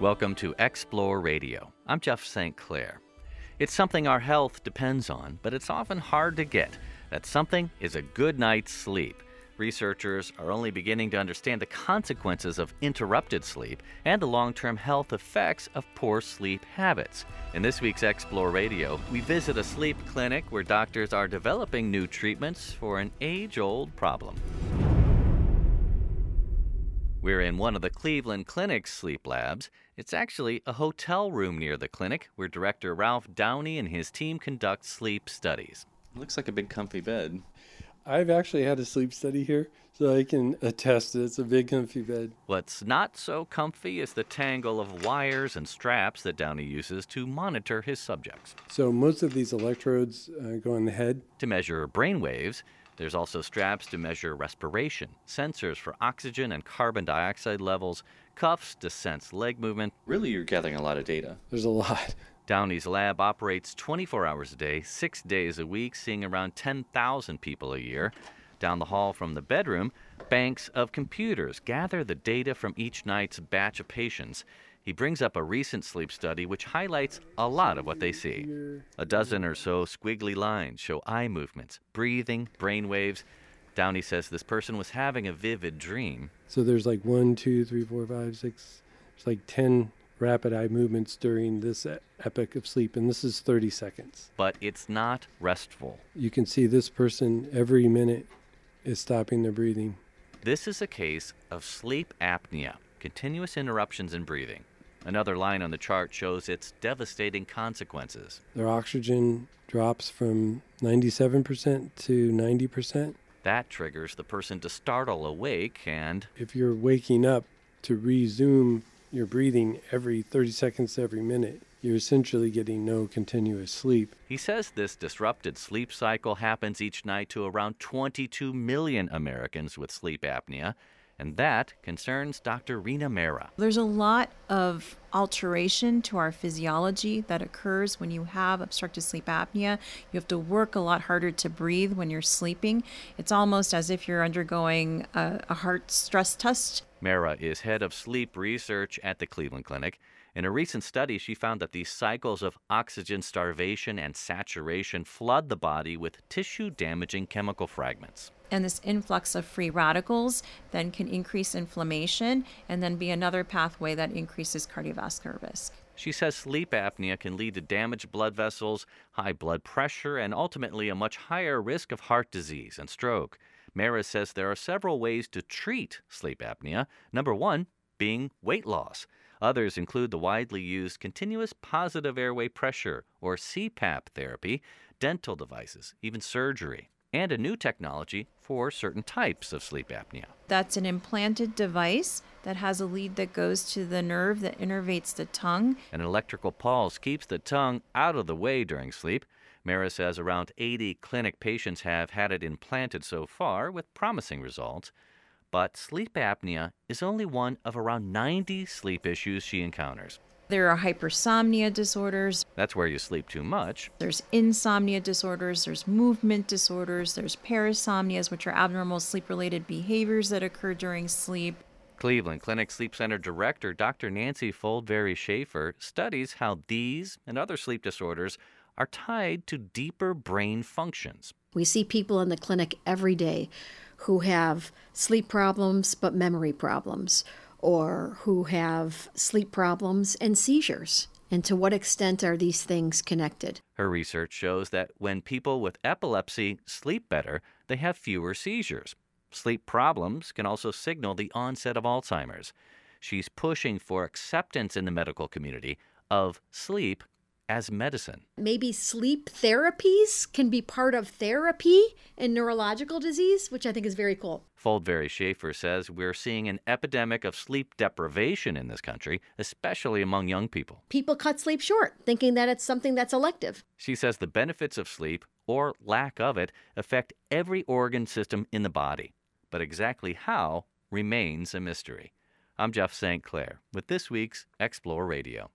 Welcome to Explore Radio. I'm Jeff St. Clair. It's something our health depends on, but it's often hard to get. That something is a good night's sleep. Researchers are only beginning to understand the consequences of interrupted sleep and the long term health effects of poor sleep habits. In this week's Explore Radio, we visit a sleep clinic where doctors are developing new treatments for an age old problem. We're in one of the Cleveland Clinic's sleep labs. It's actually a hotel room near the clinic where director Ralph Downey and his team conduct sleep studies. It looks like a big comfy bed. I've actually had a sleep study here, so I can attest that it's a big comfy bed. What's not so comfy is the tangle of wires and straps that Downey uses to monitor his subjects. So most of these electrodes uh, go in the head. To measure brain waves, there's also straps to measure respiration, sensors for oxygen and carbon dioxide levels, cuffs to sense leg movement. Really, you're gathering a lot of data. There's a lot. Downey's lab operates 24 hours a day, six days a week, seeing around 10,000 people a year. Down the hall from the bedroom, banks of computers gather the data from each night's batch of patients. He brings up a recent sleep study which highlights a lot of what they see. A dozen or so squiggly lines show eye movements, breathing, brain waves. Downey says this person was having a vivid dream. So there's like one, two, three, four, five, six. it's like 10 rapid eye movements during this epoch of sleep, and this is 30 seconds. But it's not restful. You can see this person every minute is stopping their breathing. This is a case of sleep apnea, continuous interruptions in breathing. Another line on the chart shows its devastating consequences. Their oxygen drops from 97% to 90%. That triggers the person to startle awake and. If you're waking up to resume your breathing every 30 seconds every minute, you're essentially getting no continuous sleep. He says this disrupted sleep cycle happens each night to around 22 million Americans with sleep apnea, and that concerns Dr. Reena Mehra. There's a lot of alteration to our physiology that occurs when you have obstructive sleep apnea. You have to work a lot harder to breathe when you're sleeping. It's almost as if you're undergoing a, a heart stress test. Mehra is head of sleep research at the Cleveland Clinic. In a recent study, she found that these cycles of oxygen starvation and saturation flood the body with tissue damaging chemical fragments and this influx of free radicals then can increase inflammation and then be another pathway that increases cardiovascular risk. She says sleep apnea can lead to damaged blood vessels, high blood pressure, and ultimately a much higher risk of heart disease and stroke. Mehra says there are several ways to treat sleep apnea. Number one being weight loss. Others include the widely used continuous positive airway pressure, or CPAP therapy, dental devices, even surgery and a new technology for certain types of sleep apnea. That's an implanted device that has a lead that goes to the nerve that innervates the tongue. An electrical pulse keeps the tongue out of the way during sleep. Mehra says around 80 clinic patients have had it implanted so far with promising results. But sleep apnea is only one of around 90 sleep issues she encounters. There are hypersomnia disorders. That's where you sleep too much. There's insomnia disorders, there's movement disorders, there's parasomnias, which are abnormal sleep related behaviors that occur during sleep. Cleveland Clinic Sleep Center Director Dr. Nancy Foldvary-Schaefer studies how these and other sleep disorders are tied to deeper brain functions. We see people in the clinic every day who have sleep problems but memory problems or who have sleep problems and seizures. And to what extent are these things connected? Her research shows that when people with epilepsy sleep better, they have fewer seizures. Sleep problems can also signal the onset of Alzheimer's. She's pushing for acceptance in the medical community of sleep as medicine. Maybe sleep therapies can be part of therapy in neurological disease, which I think is very cool. Foldvary-Schaefer says we're seeing an epidemic of sleep deprivation in this country, especially among young people. People cut sleep short, thinking that it's something that's elective. She says the benefits of sleep, or lack of it, affect every organ system in the body. But exactly how remains a mystery. I'm Jeff St. Clair with this week's Explore Radio.